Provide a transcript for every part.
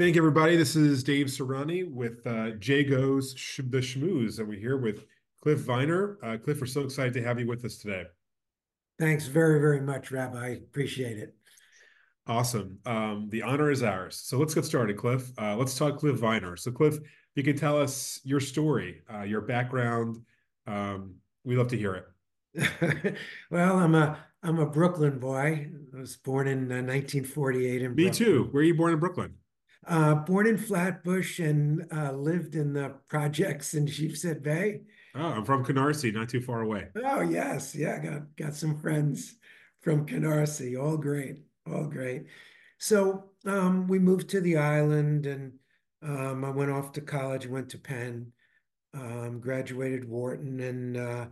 Thank you, everybody. This is Dave Serrani with uh, Goes Sh- The Schmooze, and we're here with Cliff Viner. Uh, Cliff, we're so excited to have you with us today. Thanks very, very much, Rabbi. Appreciate it. Awesome. Um, the honor is ours. So let's get started, Cliff. Uh, let's talk Cliff Viner. So, Cliff, you can tell us your story, uh, your background. Um, we love to hear it. well, I'm a I'm a Brooklyn boy. I was born in uh, 1948 in Me Brooklyn. too. Where are you born in Brooklyn? Uh, born in Flatbush and uh, lived in the projects in Sheepshead Bay. Oh, I'm from Canarsie, not too far away. Oh yes, yeah, got got some friends from Canarsie. All great, all great. So um, we moved to the island, and um, I went off to college. Went to Penn, um, graduated Wharton, and uh,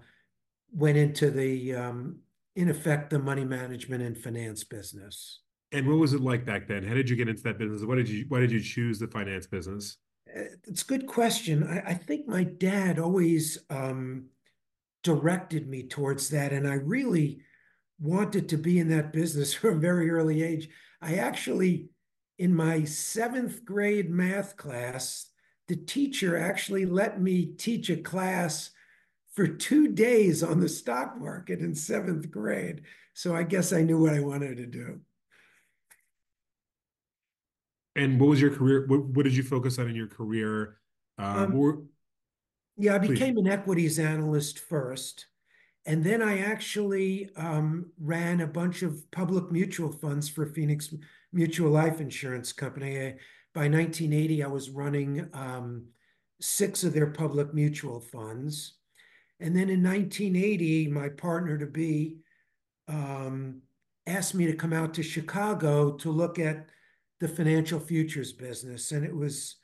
went into the um, in effect the money management and finance business. And what was it like back then? How did you get into that business? What did you why did you choose the finance business? Uh, it's a good question. I, I think my dad always um, directed me towards that, and I really wanted to be in that business from a very early age. I actually, in my seventh grade math class, the teacher actually let me teach a class for two days on the stock market in seventh grade. So I guess I knew what I wanted to do. And what was your career? What, what did you focus on in your career? Um, um, yeah, I became please. an equities analyst first. And then I actually um, ran a bunch of public mutual funds for Phoenix Mutual Life Insurance Company. I, by 1980, I was running um, six of their public mutual funds. And then in 1980, my partner to be um, asked me to come out to Chicago to look at the financial futures business, and it was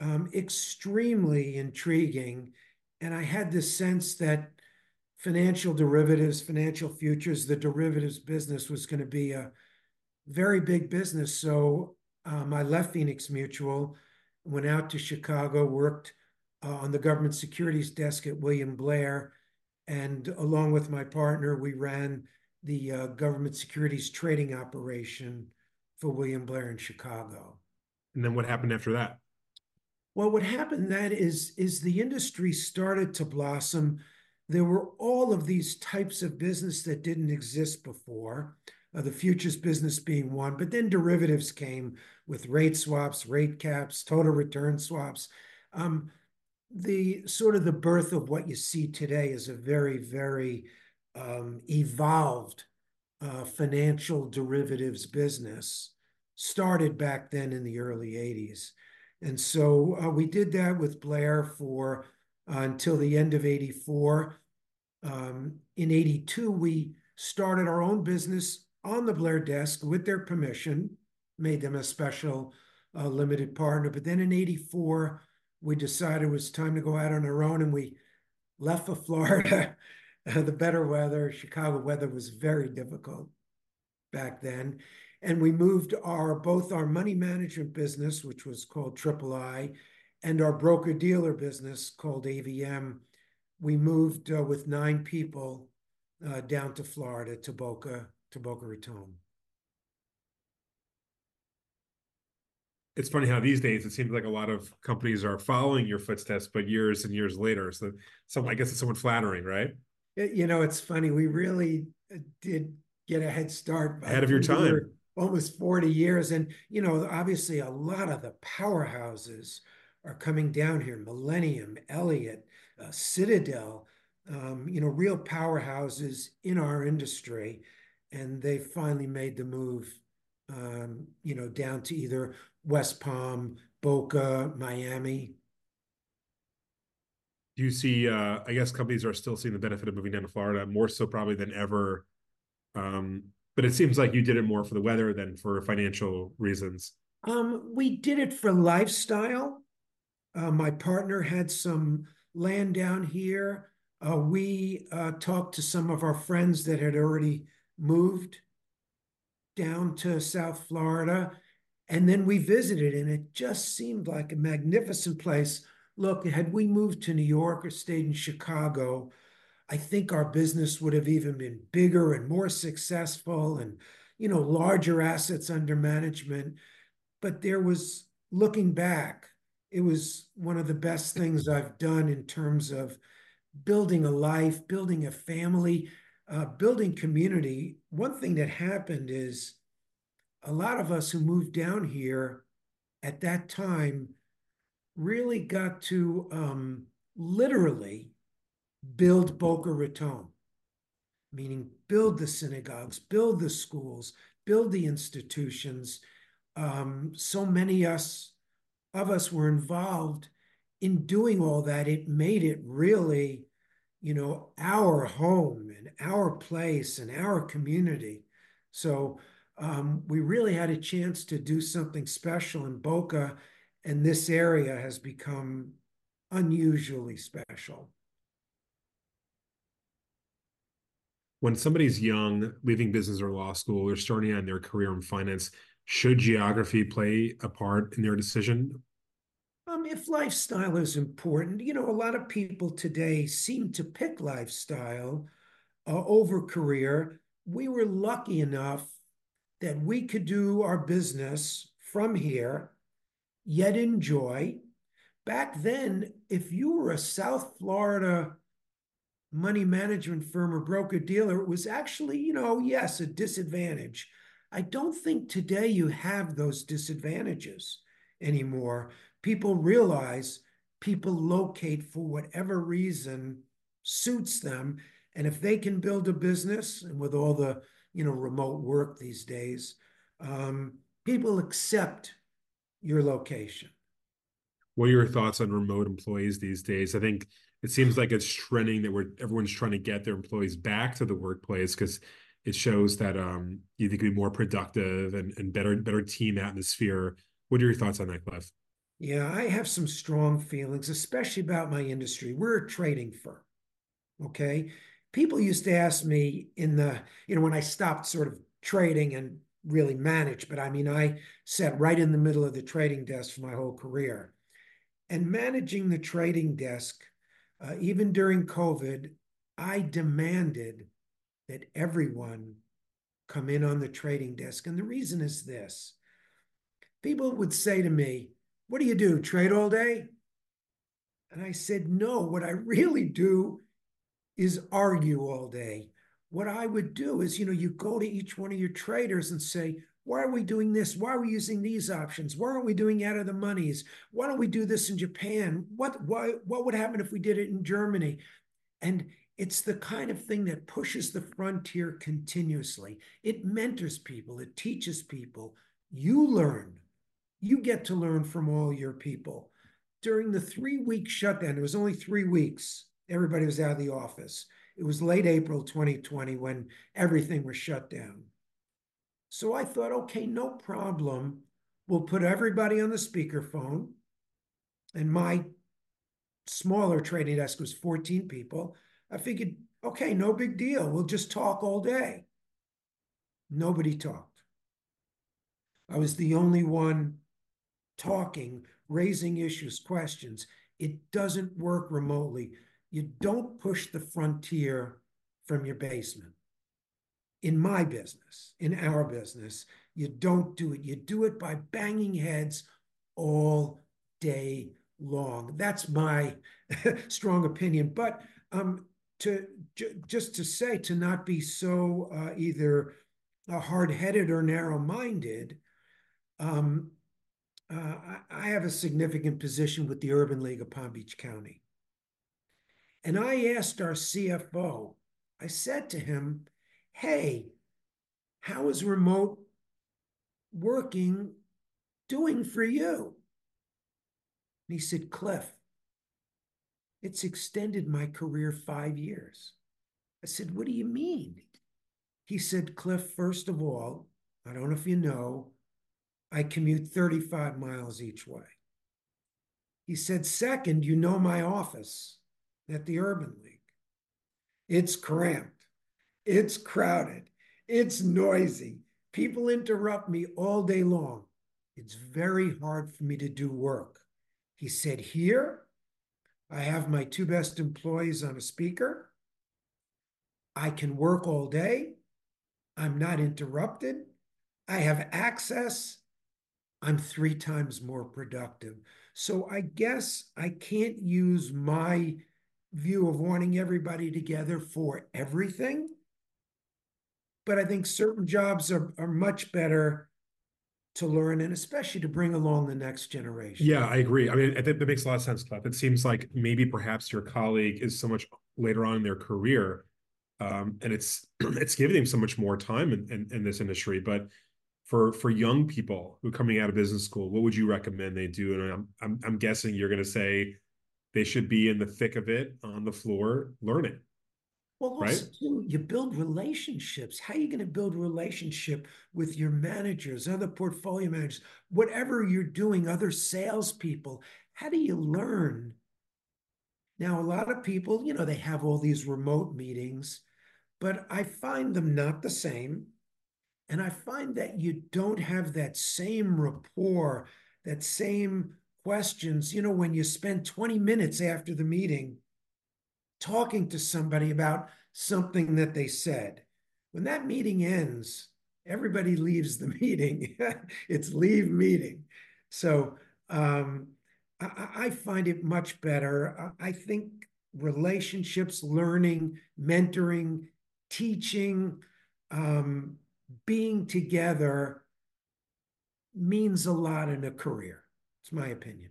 um, extremely intriguing. And I had this sense that financial derivatives, financial futures, the derivatives business was going to be a very big business. So um, I left Phoenix Mutual, went out to Chicago, worked uh, on the government securities desk at William Blair, and along with my partner, we ran the uh, government securities trading operation for William Blair in Chicago. And then what happened after that? Well, what happened that is is the industry started to blossom. There were all of these types of business that didn't exist before, uh, the futures business being one, but then derivatives came with rate swaps, rate caps, total return swaps. Um, the sort of the birth of what you see today is a very, very um, evolved uh, financial derivatives business started back then in the early 80s. And so uh, we did that with Blair for uh, until the end of 84. Um, in 82, we started our own business on the Blair desk with their permission, made them a special uh, limited partner. But then in 84, we decided it was time to go out on our own and we left for Florida. the better weather, Chicago weather was very difficult back then and we moved our both our money management business, which was called Triple I, and our broker dealer business called AVM. We moved uh, with nine people uh, down to Florida to Boca to Boca Raton. It's funny how these days it seems like a lot of companies are following your footsteps, but years and years later. So, some I guess it's somewhat flattering, right? You know, it's funny. We really uh, did get a head start ahead of your time almost 40 years. And, you know, obviously a lot of the powerhouses are coming down here Millennium, Elliott, uh, Citadel, um, you know, real powerhouses in our industry. And they finally made the move, um, you know, down to either West Palm, Boca, Miami. Do you see, uh, I guess companies are still seeing the benefit of moving down to Florida more so probably than ever um, but it seems like you did it more for the weather than for financial reasons. Um, we did it for lifestyle. Uh, my partner had some land down here. Uh, we uh, talked to some of our friends that had already moved down to South Florida. And then we visited, and it just seemed like a magnificent place. Look, had we moved to New York or stayed in Chicago, I think our business would have even been bigger and more successful and, you know, larger assets under management. But there was looking back, it was one of the best things I've done in terms of building a life, building a family, uh, building community. One thing that happened is a lot of us who moved down here at that time really got to um, literally build Boca Raton, meaning build the synagogues, build the schools, build the institutions. Um, so many us of us were involved in doing all that. It made it really, you know, our home and our place and our community. So um, we really had a chance to do something special in Boca, and this area has become unusually special. When somebody's young, leaving business or law school, or starting out in their career in finance, should geography play a part in their decision? Um, if lifestyle is important, you know, a lot of people today seem to pick lifestyle uh, over career. We were lucky enough that we could do our business from here, yet enjoy. Back then, if you were a South Florida money management firm or broker dealer, it was actually, you know, yes, a disadvantage. I don't think today you have those disadvantages anymore. People realize people locate for whatever reason suits them. And if they can build a business, and with all the you know remote work these days, um, people accept your location. What are your thoughts on remote employees these days? I think it seems like it's trending that we're everyone's trying to get their employees back to the workplace because it shows that um, you can be more productive and, and better better team atmosphere. What are your thoughts on that, Cliff? Yeah, I have some strong feelings, especially about my industry. We're a trading firm. Okay. People used to ask me in the, you know, when I stopped sort of trading and really manage, but I mean, I sat right in the middle of the trading desk for my whole career. And managing the trading desk uh, even during COVID, I demanded that everyone come in on the trading desk. And the reason is this people would say to me, What do you do? Trade all day? And I said, No, what I really do is argue all day. What I would do is, you know, you go to each one of your traders and say, why are we doing this? Why are we using these options? Why aren't we doing out of the monies? Why don't we do this in Japan? What why what would happen if we did it in Germany? And it's the kind of thing that pushes the frontier continuously. It mentors people, it teaches people. You learn. You get to learn from all your people. During the three week shutdown, it was only three weeks, everybody was out of the office. It was late April 2020 when everything was shut down. So I thought, okay, no problem. We'll put everybody on the speakerphone. And my smaller trading desk was 14 people. I figured, okay, no big deal. We'll just talk all day. Nobody talked. I was the only one talking, raising issues, questions. It doesn't work remotely. You don't push the frontier from your basement in my business, in our business, you don't do it. You do it by banging heads all day long. That's my strong opinion. But um, to just to say to not be so uh, either uh, hard-headed or narrow-minded. Um, uh, I have a significant position with the Urban League of Palm Beach County. And I asked our CFO, I said to him, hey, how is remote working doing for you? And he said, Cliff, it's extended my career five years. I said, What do you mean? He said, Cliff, first of all, I don't know if you know, I commute 35 miles each way. He said, Second, you know my office at the Urban League. It's cramped. It's crowded. It's noisy. People interrupt me all day long. It's very hard for me to do work. He said, Here, I have my two best employees on a speaker. I can work all day. I'm not interrupted. I have access. I'm three times more productive. So I guess I can't use my view of wanting everybody together for everything. But I think certain jobs are, are much better to learn and especially to bring along the next generation. Yeah, I agree. I mean, that, that makes a lot of sense, Cliff. It seems like maybe perhaps your colleague is so much later on in their career, um, and it's it's giving them so much more time in, in, in this industry. But for for young people who are coming out of business school, what would you recommend they do? And I'm I'm, I'm guessing you're going to say they should be in the thick of it on the floor learning. Well, right? also too, you build relationships. How are you going to build a relationship with your managers, other portfolio managers, whatever you're doing, other salespeople? How do you learn? Now, a lot of people, you know, they have all these remote meetings, but I find them not the same. And I find that you don't have that same rapport, that same questions. You know, when you spend 20 minutes after the meeting talking to somebody about something that they said. When that meeting ends, everybody leaves the meeting. it's leave meeting. So um, I, I, find it much better. I, I think relationships, learning, mentoring, teaching, um, being together means a lot in a career. It's my opinion.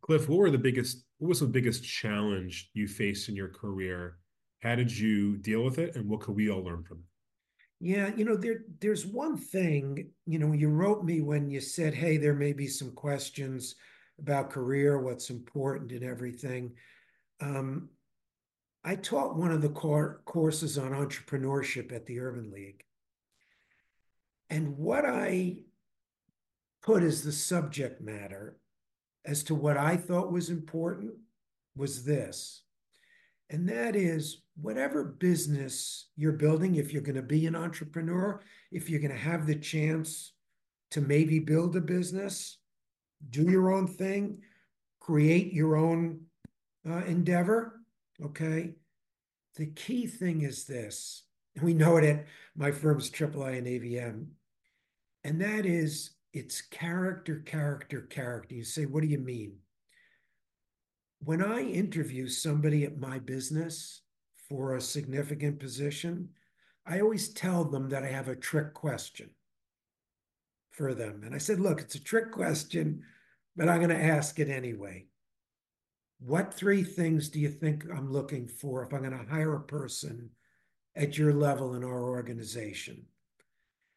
Cliff, what were the biggest what was the biggest challenge you faced in your career? How did you deal with it and what could we all learn from it? Yeah, you know, there there's one thing, you know, you wrote me when you said, hey, there may be some questions about career, what's important and everything. Um, I taught one of the core courses on entrepreneurship at the Urban League. And what I put as the subject matter as to what I thought was important was this. And that is whatever business you're building, if you're going to be an entrepreneur, if you're going to have the chance to maybe build a business, do your own thing, create your own uh, endeavor, okay? The key thing is this, we know it at my firm's III and AVM, and that is it's character, character, character. You say, what do you mean? When I interview somebody at my business for a significant position, I always tell them that I have a trick question for them. And I said, look, it's a trick question, but I'm going to ask it anyway. What three things do you think I'm looking for if I'm going to hire a person at your level in our organization?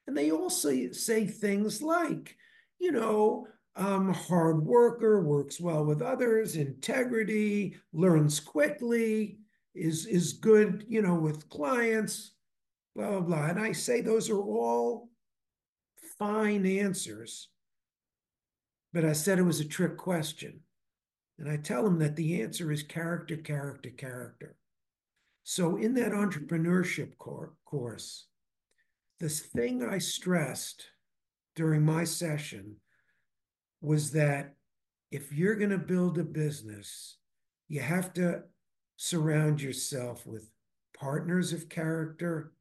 And they also say things like, you know, um, hard worker, works well with others, integrity, learns quickly, is is good, you know, with clients, blah blah blah. And I say those are all fine answers, but I said it was a trick question, and I tell them that the answer is character, character, character. So in that entrepreneurship cor- course, this thing I stressed during my session was that if you're going to build a business, you have to surround yourself with partners of character,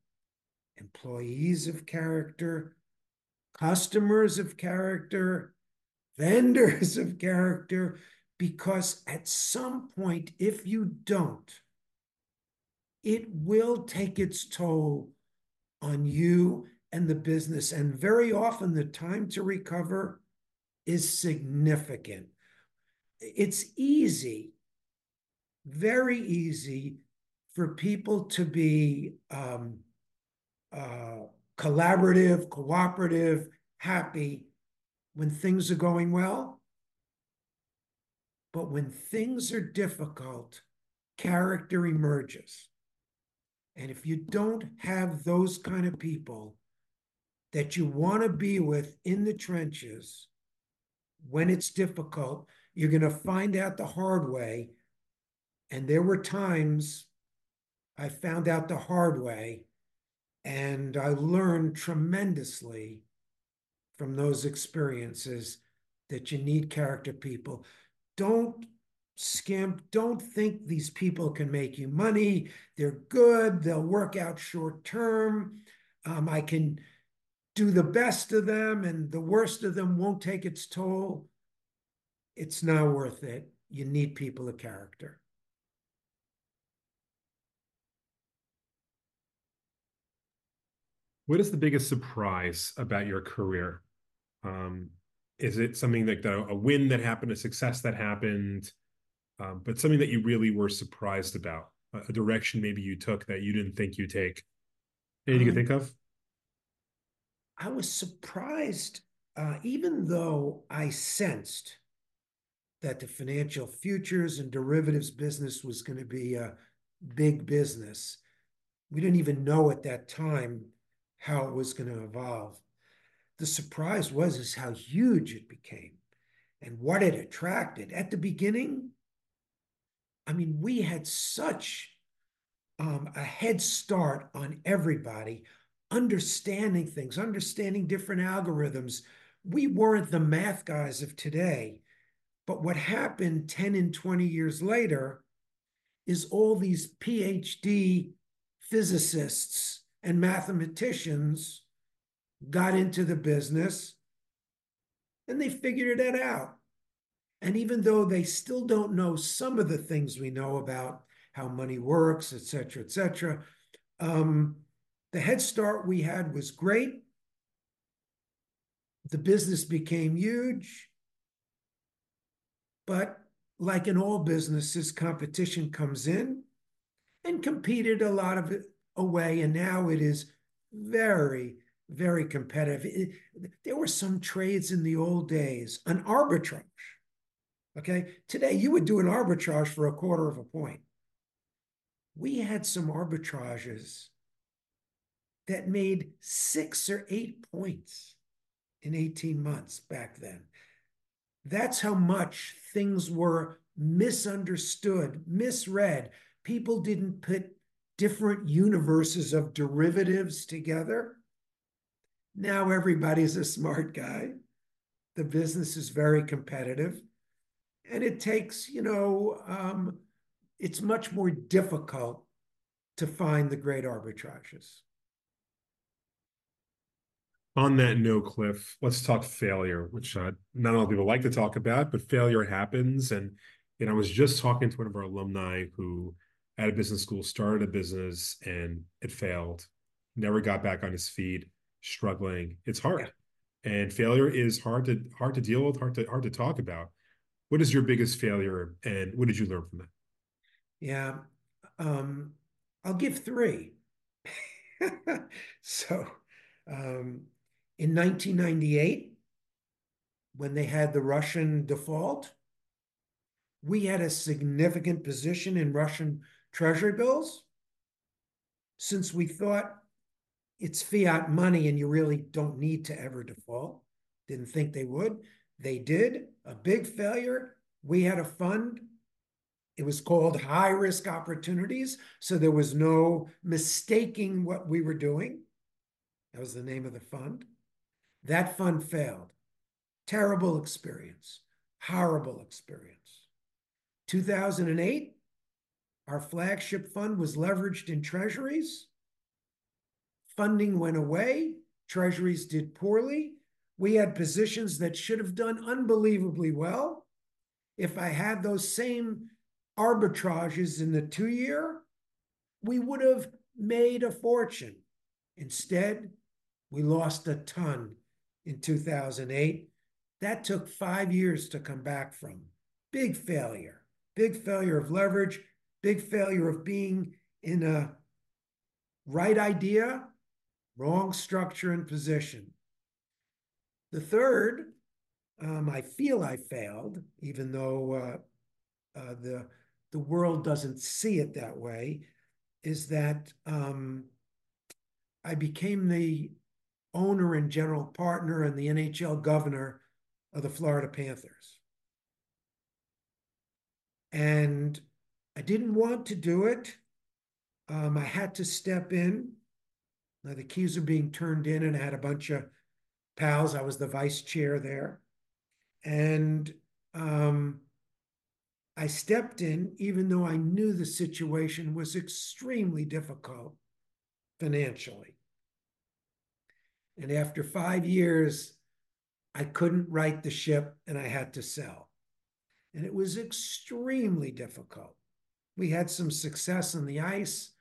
employees of character, customers of character, vendors of character, because at some point, if you don't, it will take its toll on you and the business. And very often the time to recover is significant. It's easy, very easy for people to be um, uh, collaborative, cooperative, happy when things are going well. But when things are difficult, character emerges. And if you don't have those kind of people that you want to be with in the trenches when it's difficult, you're going to find out the hard way. And there were times I found out the hard way, and I learned tremendously from those experiences that you need character people. Don't skimp. Don't think these people can make you money. They're good. They'll work out short term. Um, I can do the best of them and the worst of them won't take its toll, it's not worth it. You need people of character. What is the biggest surprise about your career? Um, is it something like the, a win that happened, a success that happened, um, but something that you really were surprised about, a, direction maybe you took that you didn't think you'd take? Anything um, you think of? I was surprised, uh, even though I sensed that the financial futures and derivatives business was going to be a big business. We didn't even know at that time how it was going to evolve. The surprise was is how huge it became and what it attracted. At the beginning, I mean, we had such um, a head start on everybody, understanding things, understanding different algorithms. We weren't the math guys of today. But what happened 10 and 20 years later is all these PhD physicists and mathematicians got into the business and they figured it out. And even though they still don't know some of the things we know about how money works, et cetera, et cetera, um, the head start we had was great. The business became huge. But like in all businesses, competition comes in and competed a lot of it away. And now it is very, very competitive. It, there were some trades in the old days, an arbitrage. Okay. Today, you would do an arbitrage for a quarter of a point. We had some arbitrages that made six or eight points in 18 months back then. That's how much things were misunderstood, misread. People didn't put different universes of derivatives together. Now everybody's a smart guy. The business is very competitive. And it takes, you know, um, it's much more difficult to find the great arbitrages. On that note, Cliff, let's talk failure, which uh, not all people like to talk about, but failure happens. And you know, I was just talking to one of our alumni who at a business school started a business and it failed, never got back on his feet, struggling. It's hard, yeah. and failure is hard to hard to deal with, hard to hard to talk about. What is your biggest failure, and what did you learn from it? Yeah, um, I'll give three. so. Um, in 1998, when they had the Russian default, we had a significant position in Russian treasury bills. Since we thought it's fiat money and you really don't need to ever default, didn't think they would. They did. A big failure. We had a fund. It was called High Risk Opportunities. So there was no mistaking what we were doing. That was the name of the fund. That fund failed. Terrible experience, horrible experience. 2008, our flagship fund was leveraged in treasuries. Funding went away. Treasuries did poorly. We had positions that should have done unbelievably well. If I had those same arbitrages in the two year, we would have made a fortune. Instead, we lost a ton in 2008. That took five years to come back from. Big failure, big failure of leverage, big failure of being in a right idea, wrong structure and position. The third, um, I feel I failed, even though uh, uh, the the world doesn't see it that way, is that um, I became the owner and general partner and the NHL governor of the Florida Panthers. And I didn't want to do it. Um, I had to step in. Now, the keys are being turned in, and I had a bunch of pals. I was the vice chair there. And um, I stepped in, even though I knew the situation was extremely difficult financially. And after five years, I couldn't right the ship and I had to sell. And it was extremely difficult. We had some success on the ice.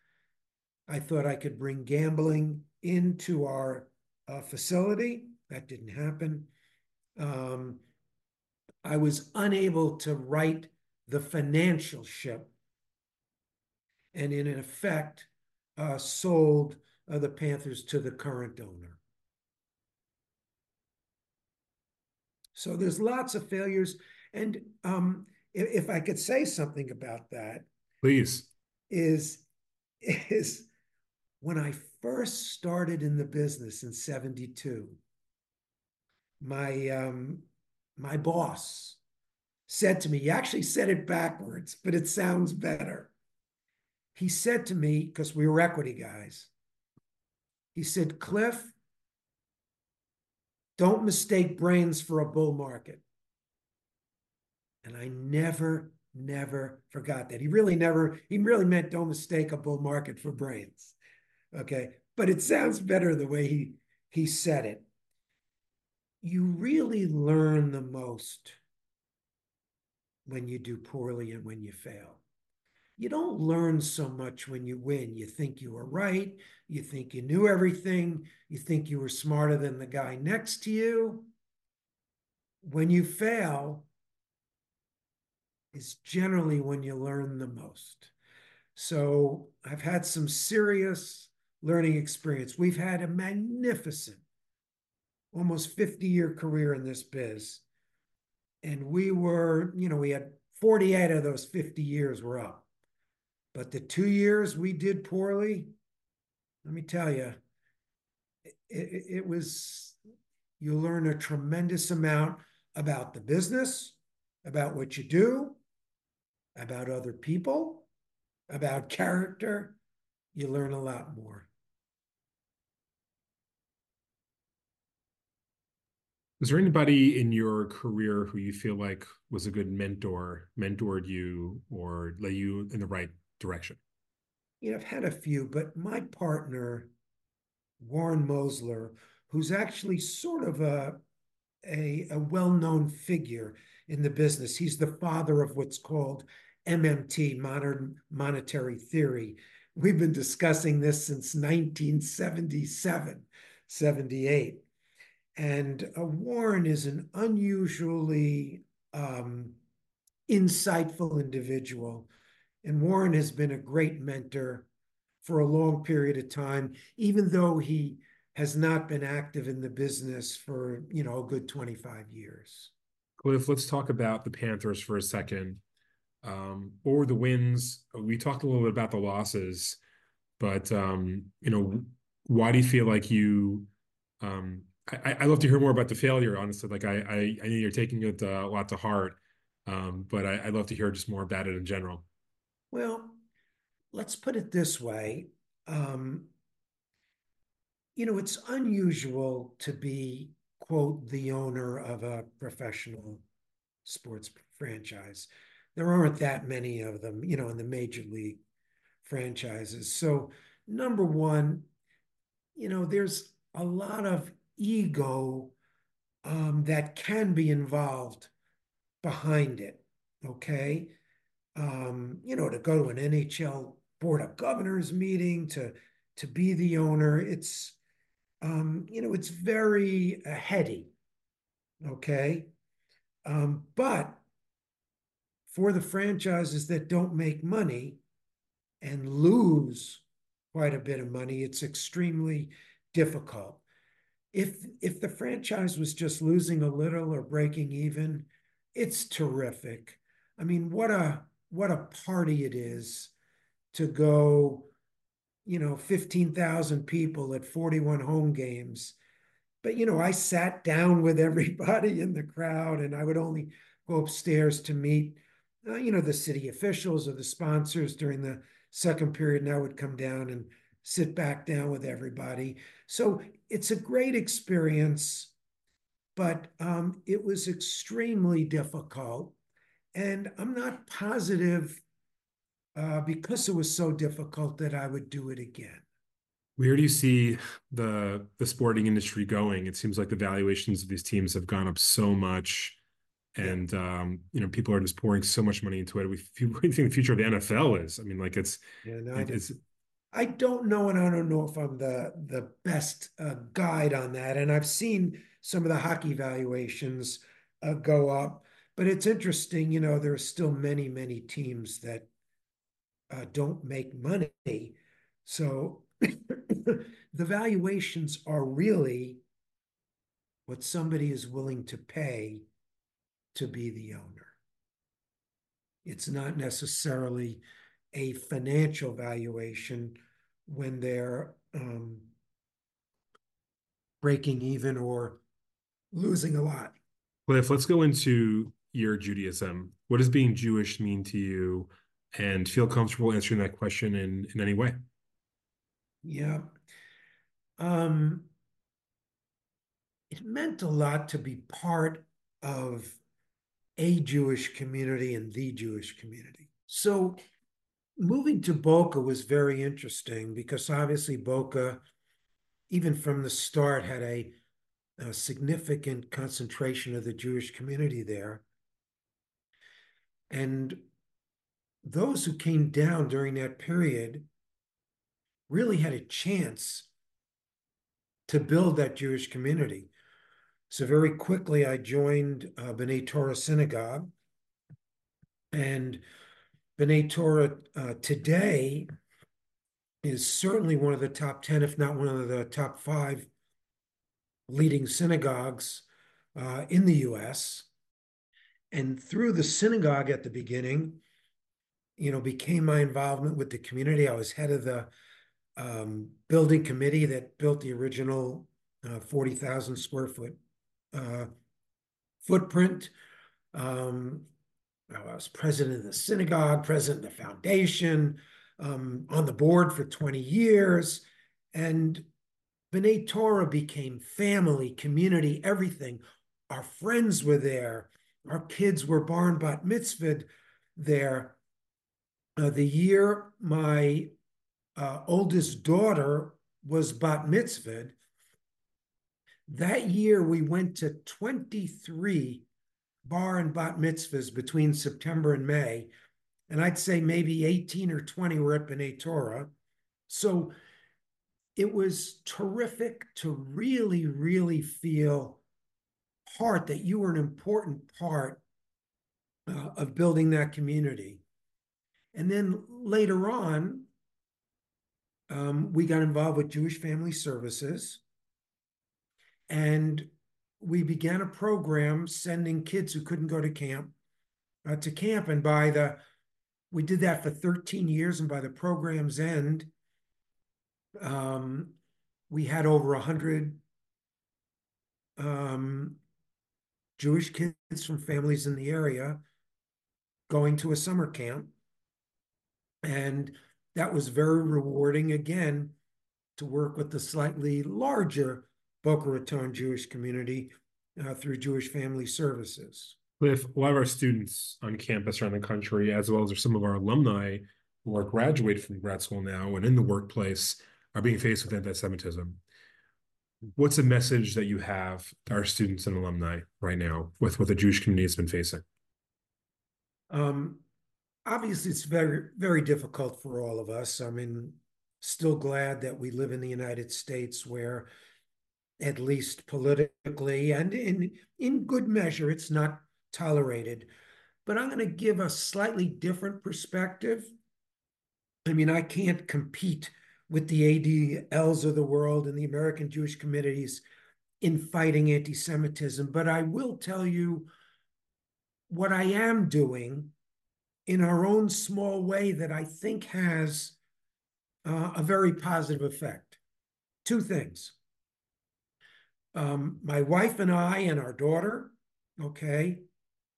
I thought I could bring gambling into our uh, facility. That didn't happen. Um, I was unable to right the financial ship and in effect uh, sold uh, the Panthers to the current owner. So there's lots of failures. And um, if, if I could say something about that, please, is is when I first started in the business in 72, my um, my boss said to me, he actually said it backwards, but it sounds better. He said to me, because we were equity guys, he said, Cliff, don't mistake brains for a bull market. And I never, never forgot that. He really never, he really meant don't mistake a bull market for brains. Okay. But it sounds better the way he he said it. You really learn the most when you do poorly and when you fail. You don't learn so much when you win. You think you were right. You think you knew everything. You think you were smarter than the guy next to you. When you fail, is generally when you learn the most. So I've had some serious learning experience. We've had a magnificent, almost 50 year career in this biz. And we were, you know, we had 48 of those 50 years were up. But the two years we did poorly, let me tell you, it, it, it was, you learn a tremendous amount about the business, about what you do, about other people, about character. You learn a lot more. Was there anybody in your career who you feel like was a good mentor, mentored you, or led you in the right direction? You know, I've had a few, but my partner, Warren Mosler, who's actually sort of a a, a well-known figure in the business. He's the father of what's called MMT, modern monetary theory. We've been discussing this since 1977, 78. And uh, Warren is an unusually um, insightful individual. And Warren has been a great mentor for a long period of time, even though he has not been active in the business for, you know, a good 25 years. Cliff, let's talk about the Panthers for a second. Um, were the wins? We talked a little bit about the losses, but um, you know, why do you feel like you um, I, I love to hear more about the failure, honestly. Like I, I, I know you're taking it uh, a lot to heart, um, but I, I'd love to hear just more about it in general. Well, let's put it this way. Um, you know, it's unusual to be, quote, the owner of a professional sports franchise. There aren't that many of them, you know, in the major league franchises. So, number one, you know, there's a lot of ego um, that can be involved behind it. Okay. Um, you know, to go to an NHL board of governors meeting, to to be the owner, it's um, you know, it's very uh, heady. Okay. Um, but for the franchises that don't make money and lose quite a bit of money, it's extremely difficult if if the franchise was just losing a little or breaking even, it's terrific. I mean, what a what a party it is to go, you know, 15,000 people at 41 home games. But you know, I sat down with everybody in the crowd and I would only go upstairs to meet uh, you know, the city officials or the sponsors during the second period and I would come down and sit back down with everybody. So it's a great experience, but um, it was extremely difficult. And I'm not positive uh, because it was so difficult that I would do it again. Where do you see the the sporting industry going? It seems like the valuations of these teams have gone up so much, and yeah. um, you know people are just pouring so much money into it. We, we think the future of the NFL is. I mean, like it's yeah, no, it, it's. I don't know, and I don't know if I'm the the best uh, guide on that. And I've seen some of the hockey valuations uh, go up, but it's interesting. You know, there are still many many teams that uh, don't make money, so the valuations are really what somebody is willing to pay to be the owner. It's not necessarily a financial valuation when they're um, breaking even or losing a lot. Cliff, let's go into your Judaism. What does being Jewish mean to you? And feel comfortable answering that question in, in any way. Yeah. Um, it meant a lot to be part of a Jewish community and the Jewish community. So moving to Boca was very interesting because obviously Boca, even from the start, had a, a significant concentration of the Jewish community there. And those who came down during that period really had a chance to build that Jewish community. So very quickly, I joined uh, B'nai Torah Synagogue. And B'nai Torah uh, today is certainly one of the top 10, if not one of the top five leading synagogues uh, in the US. And through the synagogue at the beginning, you know, became my involvement with the community. I was head of the um, building committee that built the original uh, 40,000 square foot uh, footprint. Um, I was president of the synagogue, president of the foundation, um, on the board for 20 years. And B'nai Torah became family, community, everything. Our friends were there. Our kids were barn bat mitzvahed there. Uh, the year my uh, oldest daughter was bat mitzvahed, that year we went to 23 bar and bat mitzvahs between September and May. And I'd say maybe 18 or 20 were at B'nai Torah. So it was terrific to really, really feel part that you were an important part uh, of building that community. And then later on, um, we got involved with Jewish Family Services. And we began a program sending kids who couldn't go to camp uh, to camp. And by the, we did that for 13 years. And by the program's end, um, we had over 100 um, Jewish kids from families in the area going to a summer camp. And that was very rewarding again to work with the slightly larger Boca Raton Jewish community uh, through Jewish Family Services. With a lot of our students on campus around the country, as well as some of our alumni who are graduated from grad school now and in the workplace, are being faced with anti-Semitism. What's a message that you have to our students and alumni right now with what the Jewish community has been facing? Um, obviously it's very very difficult for all of us i mean still glad that we live in the united states where at least politically and in in good measure it's not tolerated but i'm going to give a slightly different perspective i mean i can't compete with the adls of the world and the american jewish committees in fighting anti-semitism but i will tell you what i am doing in our own small way that I think has uh, a very positive effect. Two things. Um, my wife and I and our daughter, okay,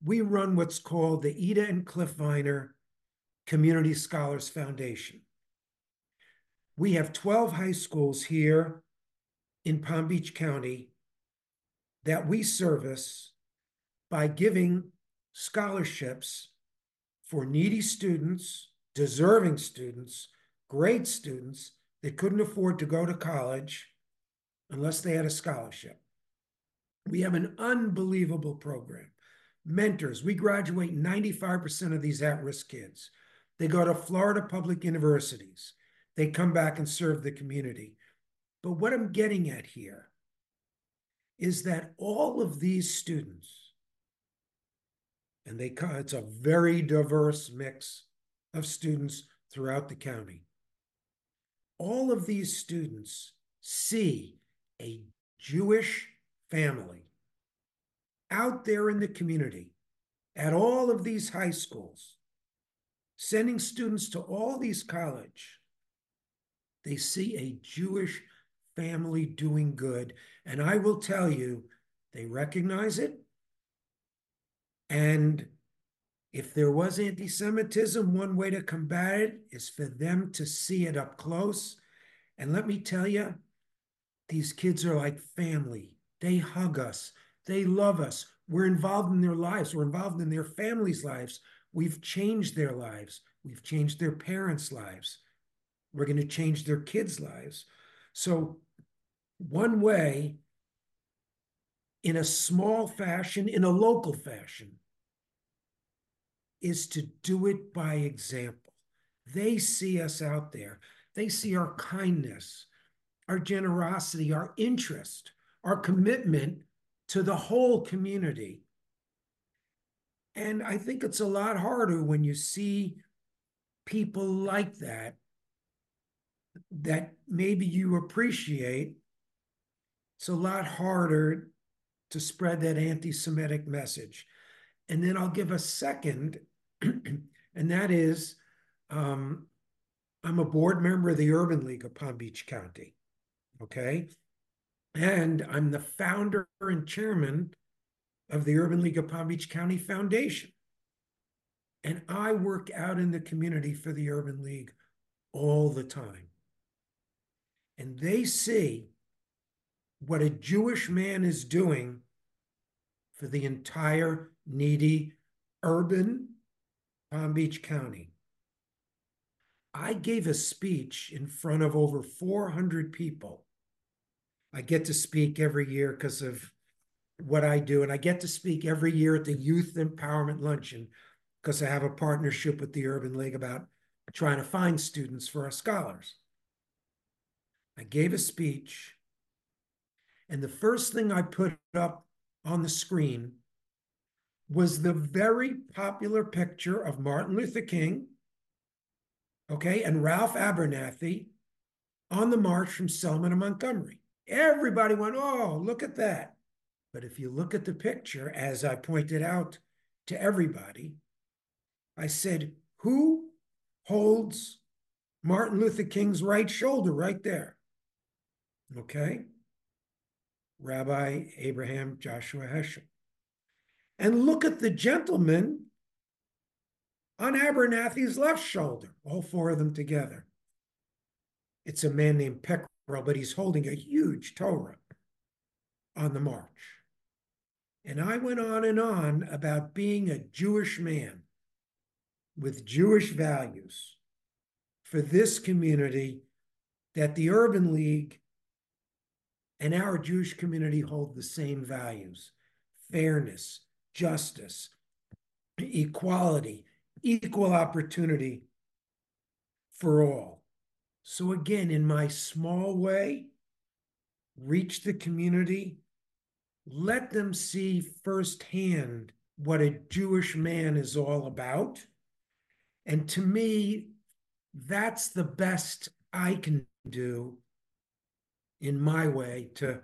we run what's called the Ida and Cliff Viner Community Scholars Foundation. We have 12 high schools here in Palm Beach County that we service by giving scholarships for needy students, deserving students, great students that couldn't afford to go to college unless they had a scholarship. We have an unbelievable program. Mentors, we graduate 95% of these at risk kids. They go to Florida public universities. They come back and serve the community. But what I'm getting at here is that all of these students, and they come, it's a very diverse mix of students throughout the county. All of these students see a Jewish family out there in the community at all of these high schools, sending students to all these college. They see a Jewish family doing good. And I will tell you, they recognize it. And if there was anti Semitism, one way to combat it is for them to see it up close. And let me tell you, these kids are like family. They hug us, they love us. We're involved in their lives, we're involved in their families' lives. We've changed their lives, we've changed their parents' lives. We're going to change their kids' lives. So one way in a small fashion, in a local fashion, is to do it by example. They see us out there. They see our kindness, our generosity, our interest, our commitment to the whole community. And I think it's a lot harder when you see people like that, that maybe you appreciate it's a lot harder to spread that anti Semitic message. And then I'll give a second, and that is um, I'm a board member of the Urban League of Palm Beach County. Okay. And I'm the founder and chairman of the Urban League of Palm Beach County Foundation. And I work out in the community for the Urban League all the time. And they see what a Jewish man is doing for the entire needy urban Palm Beach County. I gave a speech in front of over 400 people. I get to speak every year because of what I do, and I get to speak every year at the Youth Empowerment Luncheon because I have a partnership with the Urban League about trying to find students for our scholars. I gave a speech and the first thing I put up on the screen was the very popular picture of Martin Luther King, okay, and Ralph Abernathy on the march from Selma to Montgomery. Everybody went, oh, look at that. But if you look at the picture, as I pointed out to everybody, I said, who holds Martin Luther King's right shoulder right there? Okay. Rabbi Abraham Joshua Heschel. And look at the gentleman on Abernathy's left shoulder, all four of them together. It's a man named Peckrell, but he's holding a huge Torah on the march. And I went on and on about being a Jewish man with Jewish values for this community that the Urban League and our Jewish community hold the same values fairness, justice, equality, equal opportunity for all. So, again, in my small way, reach the community, let them see firsthand what a Jewish man is all about. And to me, that's the best I can do in my way to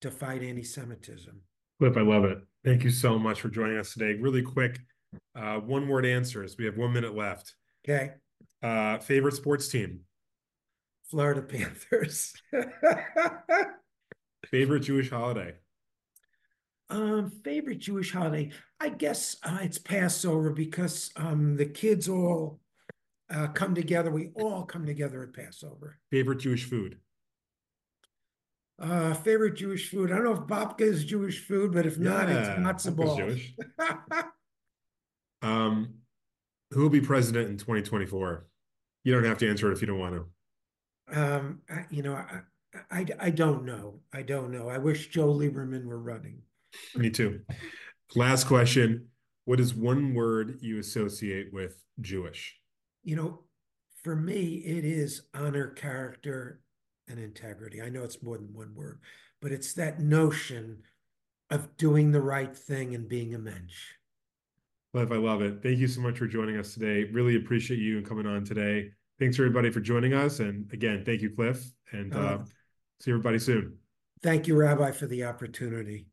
to fight anti-Semitism. Cliff, I love it. Thank you so much for joining us today. Really quick, uh, one word answers. We have one minute left. Okay. Uh, favorite sports team? Florida Panthers. favorite Jewish holiday? Um, favorite Jewish holiday? I guess uh, it's Passover because um, the kids all uh, come together. We all come together at Passover. Favorite Jewish food? Uh, favorite Jewish food. I don't know if babka is Jewish food, but if not, it's matzo ball. Jewish. um, who will be president in 2024? You don't have to answer it if you don't want to. Um, I, you know, I, I, I don't know. I don't know. I wish Joe Lieberman were running. Me too. Last question. What is one word you associate with Jewish? You know, for me, it is honor, character, and integrity. I know it's more than one word, but it's that notion of doing the right thing and being a mensch. Cliff, I love it. Thank you so much for joining us today. Really appreciate you coming on today. Thanks everybody for joining us. And again, thank you, Cliff. And uh, uh, see everybody soon. Thank you, Rabbi, for the opportunity.